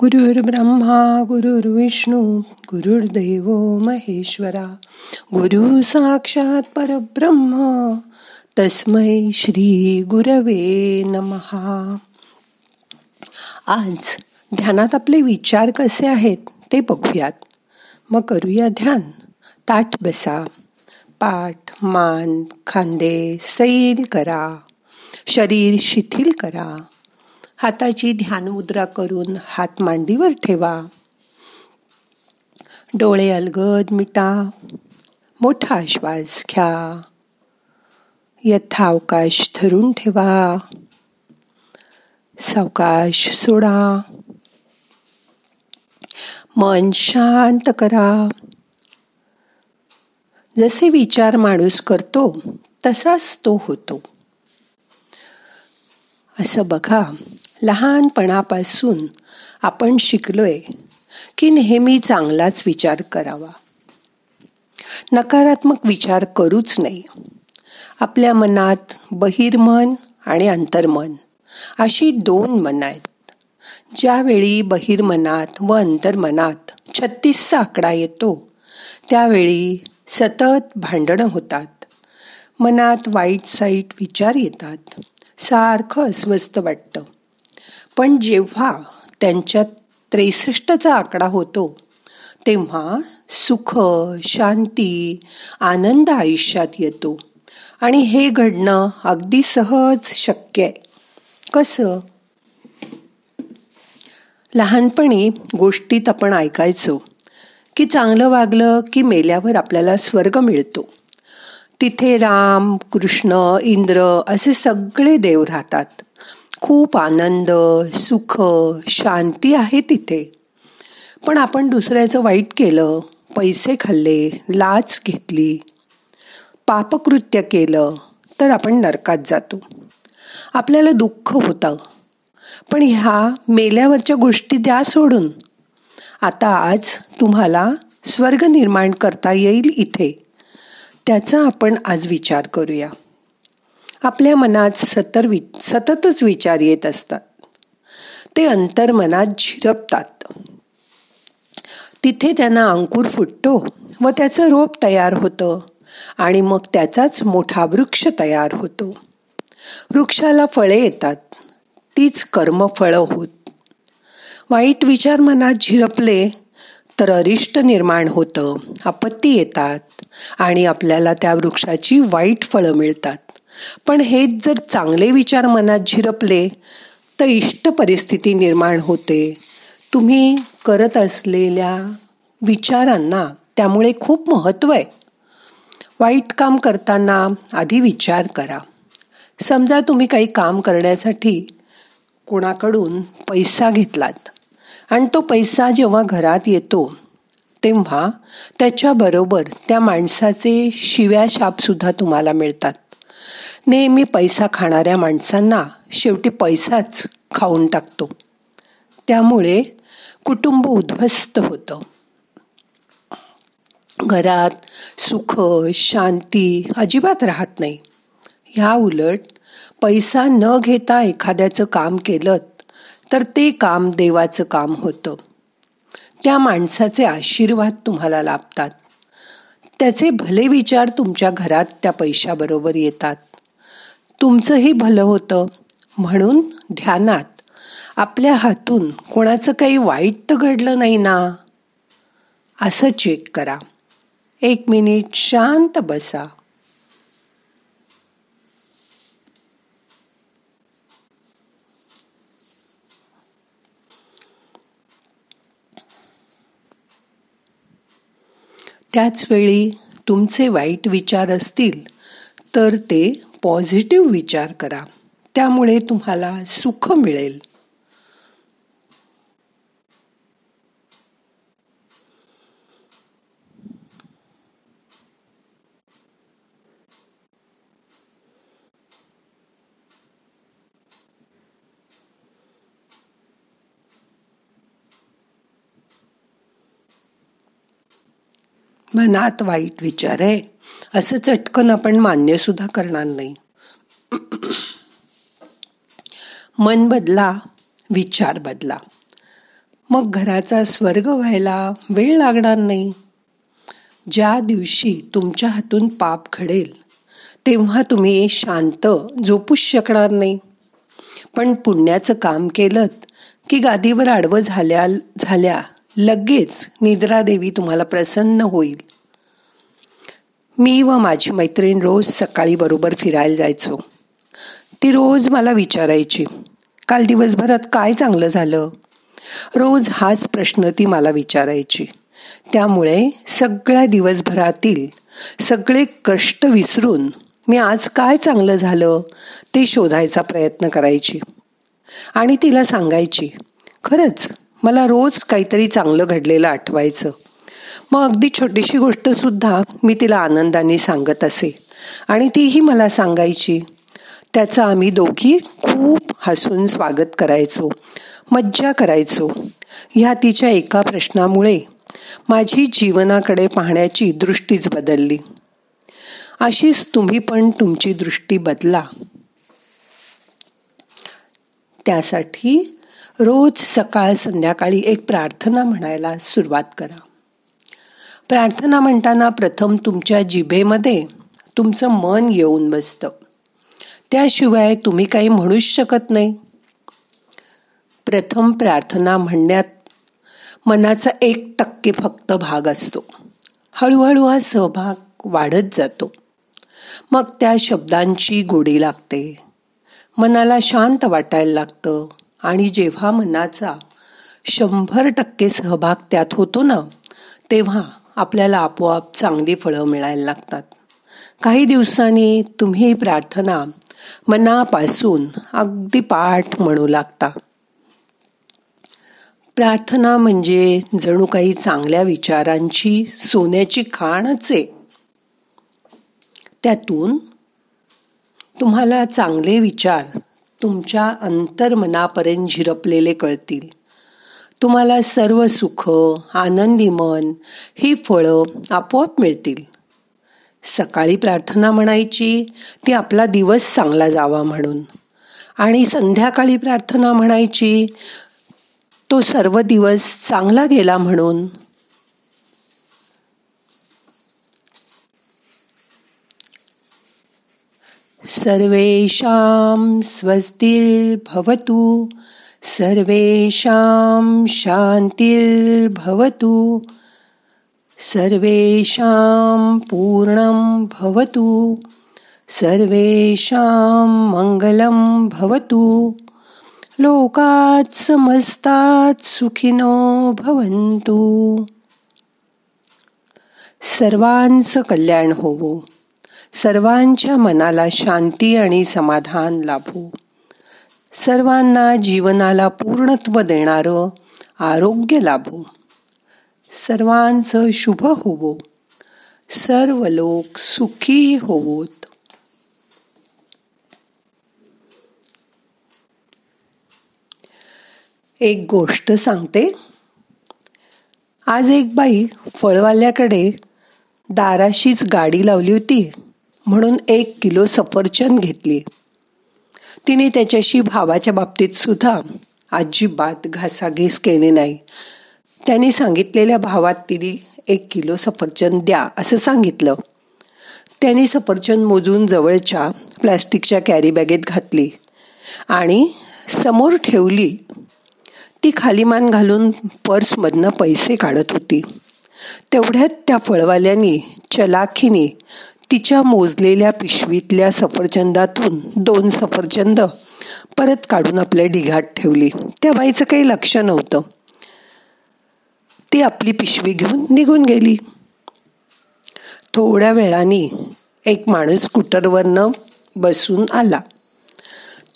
गुरुर् ब्रह्मा गुरुर्विष्णू गुरुर्देव महेश्वरा गुरु साक्षात परब्रह्म तस्मै श्री गुरवे नमहा आज ध्यानात आपले विचार कसे आहेत ते बघूयात. मग करूया ध्यान. ताठ बसा. पाठ मान खांदे सैल करा. शरीर शिथिल करा. हाताची ध्यान मुद्रा करून हात मांडीवर ठेवा. डोळे अलगद मिटा. मोठा श्वास घ्या. यथावकाश धरून ठेवा. सावकाश सोडा. मन शांत करा. जसे विचार माणूस करतो तसाच तो होतो. असं बघा. लहानपणापासून आपण शिकलोय की नेहमी चांगलाच विचार करावा. नकारात्मक विचार करूच नाही. आपल्या मनात बहिर्मन आणि अंतर्मन अशी दोन मन आहेत. ज्यावेळी बहिर्मनात व अंतर्मनात छत्तीसचा आकडा येतो त्यावेळी सतत भांडणं होतात. मनात वाईट साईट विचार येतात. सारखं अस्वस्थ वाटतं. पण जेव्हा त्यांच्यात त्रेसष्टचा आकडा होतो तेव्हा सुख शांती आनंद आयुष्यात येतो. आणि हे घडणं अगदी सहज शक्य आहे. कसं? लहानपणी गोष्टीत आपण ऐकायचो की चांगलं वागलं की मेल्यावर आपल्याला स्वर्ग मिळतो. तिथे राम कृष्ण इंद्र असे सगळे देव राहतात. खूप आनंद सुख शांती आहे तिथे. पण आपण दुसऱ्याचं वाईट केलं पैसे खाल्ले लाच घेतली पापकृत्य केलं तर आपण नरकात जातो. आपल्याला दुःख होतं. पण ह्या मेल्यावरच्या गोष्टी द्या सोडून. आता आज तुम्हाला स्वर्ग निर्माण करता येईल इथे. त्याचा आपण आज विचार करूया. आपल्या मनात सतर वि सततच विचार येत असतात. ते अंतर्मनात झिरपतात. तिथे त्यांना अंकुर फुटतो व त्याचं रोप तयार होतं आणि मग त्याचाच मोठा वृक्ष तयार होतो. वृक्षाला फळे येतात. तीच कर्मफळं होत. वाईट विचार मनात झिरपले तर अरिष्ट निर्माण होतं आपत्ती येतात आणि आपल्याला त्या वृक्षाची वाईट फळं मिळतात. पण हेच जर चांगले विचार मनात झिरपले तर इष्ट परिस्थिती निर्माण होते. तुम्ही करत असलेल्या विचारांना त्यामुळे खूप महत्त्व आहे. वाईट काम करताना आधी विचार करा. समजा तुम्ही काही काम करण्यासाठी कोणाकडून पैसा घेतलात आणि तो पैसा जेव्हा घरात येतो तेव्हा त्याच्याबरोबर त्या माणसाचे शिव्या शापसुद्धा तुम्हाला मिळतात. नेहमी पैसा खाणाऱ्या माणसांना शेवटी पैसाच खाऊन टाकतो. त्यामुळे कुटुंब उद्ध्वस्त होतं. घरात सुख शांती अजिबात राहत नाही. ह्या उलट पैसा न घेता एखाद्याचं काम केलं तर ते काम देवाचं काम होतं. त्या माणसाचे आशीर्वाद तुम्हाला लाभतात. त्याचे भले विचार तुमच्या घरात त्या पैशाबरोबर येतात. तुमचंही भलं होतं. म्हणून ध्यानात. आपल्या हातून कोणाचं काही वाईट तर घडलं नाही ना? असं चेक करा. एक मिनिट शांत बसा. त्याच वेळी तुमचे वाईट विचार असतील तर ते पॉझिटिव्ह विचार करा. त्यामुळे तुम्हाला सुख मिळेल. मनात वाईट विचार आहे. असं चटकन आपण मान्य सुद्धा करणार नाही. मन बदला विचार बदला. मग घराचा स्वर्ग व्हायला वेळ लागणार नाही. ज्या दिवशी तुमच्या हातून पाप घडेल तेव्हा तुम्ही शांत झोपूच शकणार नाही. पण पुण्याचं काम केलं की गादीवर आडवं झाल्या झाल्या लगेच निद्रादेवी तुम्हाला प्रसन्न होईल. मी व माझी मैत्रीण रोज सकाळी बरोबर फिरायला जायचो. ती रोज मला विचारायची काल दिवसभरात काय चांगलं झालं? रोज हाच प्रश्न ती मला विचारायची. त्यामुळे सगळ्या दिवसभरातील सगळे कष्ट विसरून मी आज काय चांगलं झालं ते शोधायचा प्रयत्न करायची. आणि तिला सांगायची खरंच मला रोज काहीतरी चांगलं घडलेलं आठवायचं. मग अगदी छोटीशी गोष्ट सुद्धा मी तिला आनंदाने सांगत असे. आणि तीही मला सांगायची. त्याचं आम्ही दोघी खूप हसून स्वागत करायचो. मज्जा करायचो. ह्या तिच्या एका प्रश्नामुळे माझी जीवनाकडे पाहण्याची दृष्टीच बदलली. अशीच तुम्ही पण तुमची दृष्टी बदला. त्यासाठी रोज सकाळ संध्याकाळी एक प्रार्थना म्हणायला सुरुवात करा. प्रार्थना म्हणताना प्रथम तुमच्या जिभेमध्ये तुमचं मन येऊन बसतं. त्याशिवाय तुम्ही काही म्हणूच शकत नाही. प्रथम प्रार्थना म्हणण्यात मनाचा एक टक्के फक्त भाग असतो. हळूहळू हा सहभाग वाढत जातो. मग त्या शब्दांची गोडी लागते. मनाला शांत वाटायला लागतं. आणि जेव्हा मनाचा शंभर टक्के सहभाग त्यात होतो ना तेव्हा आपल्याला आपोआप चांगली फळं मिळायला लागतात. काही दिवसांनी तुम्ही प्रार्थना मनापासून अगदी पाठ म्हणू लागता. प्रार्थना म्हणजे जणू काही चांगल्या विचारांची सोन्याची खाणच आहे. त्यातून तुम्हाला चांगले विचार तुमच्या अंतर्मनापर्यंत झिरपलेले कळतील. तुम्हाला सर्व सुख आनंदी मन ही फळं आपोआप मिळतील. सकाळी प्रार्थना म्हणायची ती आपला दिवस चांगला जावा म्हणून. आणि संध्याकाळी प्रार्थना म्हणायची तो सर्व दिवस चांगला गेला म्हणून. सर्वेषां स्वस्तिर्भवतु सर्वेषां शान्तिर्भवतु सर्वेषां पूर्णं भवतु सर्वेषां मङ्गलं भवतु। लोकात् समस्तात् सुखिनो भवन्तु। सर्वांचं कल्याण होवो। सर्वांच्या मनाला शांती आणि समाधान लाभो. सर्वांना जीवनाला पूर्णत्व देणारं आरोग्य लाभो. सर्वांचं शुभ होवो. सर्व लोक सुखी होवोत. एक गोष्ट सांगते. आज एक बाई फळवाल्याकडे दाराशीच गाडी लावली होती. म्हणून एक किलो सफरचंद घेतली. तिने त्याच्याशी भावाच्या बाबतीत सुद्धा अजिबात घासाघीस केली नाही. त्यांनी सांगितलेल्या भावात तिने एक किलो सफरचंद द्या असं सांगितलं. त्यांनी सफरचंद मोजून जवळच्या प्लॅस्टिकच्या कॅरी बॅगेत घातली आणि समोर ठेवली. ती खालीमान घालून पर्समधनं पैसे काढत होती. तेवढ्यात त्या फळवाल्यांनी चलाखीने तिच्या मोजलेल्या पिशवीतल्या सफरचंदातून दोन सफरचंद परत काढून आपल्या ढिगात ठेवली. त्या बाईचं काही लक्ष नव्हतं. ती आपली पिशवी घेऊन निघून गेली. थोड्या वेळाने एक माणूस स्कूटरवरनं बसून आला.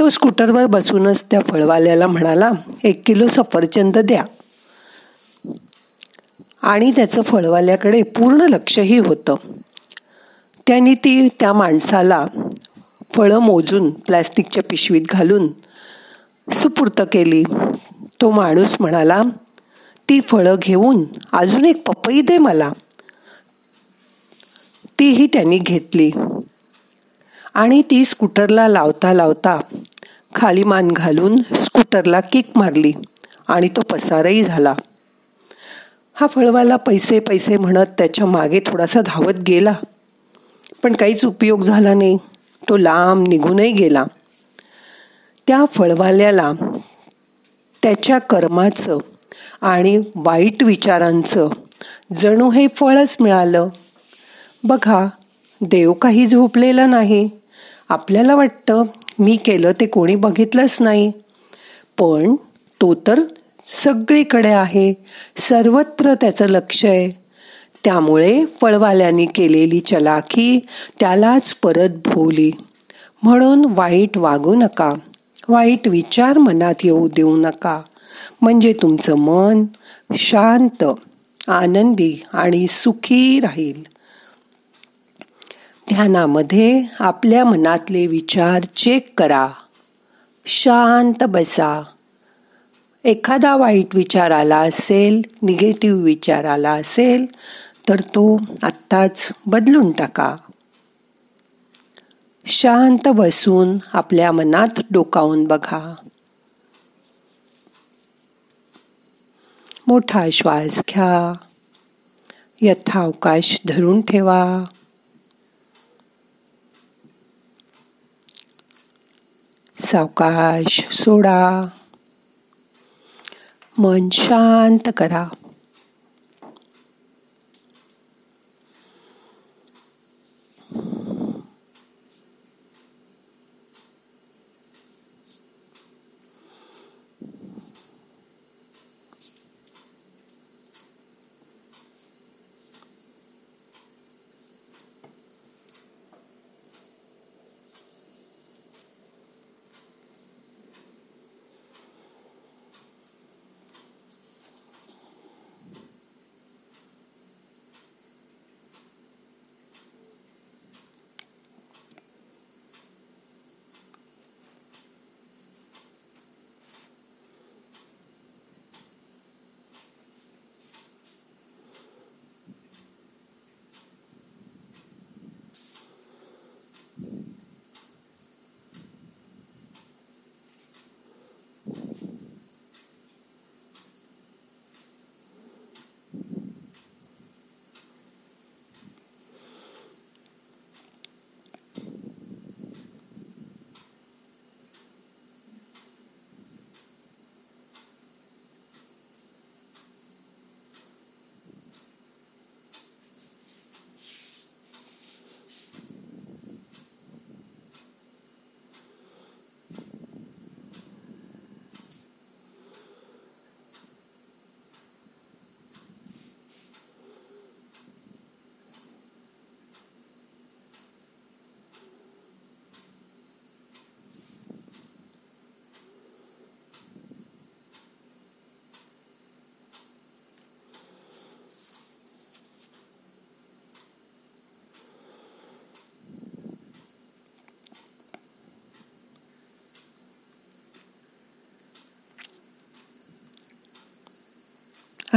तो स्कूटरवर बसूनच त्या फळवाल्याला म्हणाला एक किलो सफरचंद द्या. आणि त्याचं फळवाल्याकडे पूर्ण लक्षही होतं. त्यांनी ती त्या माणसाला फळं मोजून प्लॅस्टिकच्या पिशवीत घालून सुपूर्त केली. तो माणूस म्हणाला ती फळं घेऊन अजून एक पपई दे मला. तीही त्यांनी घेतली. आणि ती स्कूटरला लावता लावता खाली मान घालून स्कूटरला किक मारली आणि तो पसारही झाला. हा फळवाला पैसे पैसे म्हणत त्याच्यामागे थोडासा धावत गेला. पण काहीच उपयोग झाला नाही. तो लांब निघूनही गेला. त्या फळवाल्याला त्याच्या कर्माचं आणि वाईट विचारांचं जणू हे फळच मिळालं. बघा देव काही झोपलेलं नाही. आपल्याला वाटतं मी केलं ते कोणी बघितलंच नाही. पण तो तर सगळीकडे आहे. सर्वत्र त्याचं लक्ष आहे. त्यामुळे फळवाल्यांनी केलेली चलाखी त्यालाच परत भोवली. म्हणून वाईट वागू नका. वाईट विचार मनात येऊ देऊ नका. म्हणजे तुमचं मन शांत आनंदी आणि सुखी राहील. ध्यानामध्ये आपल्या मनातले विचार चेक करा. शांत बसा. एखादा वाईट विचार आला असेल निगेटिव्ह विचार आला असेल तर तो आत्ताच बदलून टाका. शांत बसून आपल्या मनात डोकावून बघा. मोठा श्वास घ्या. यथावकाश धरून ठेवा. सावकाश सोडा. मन शांत करा.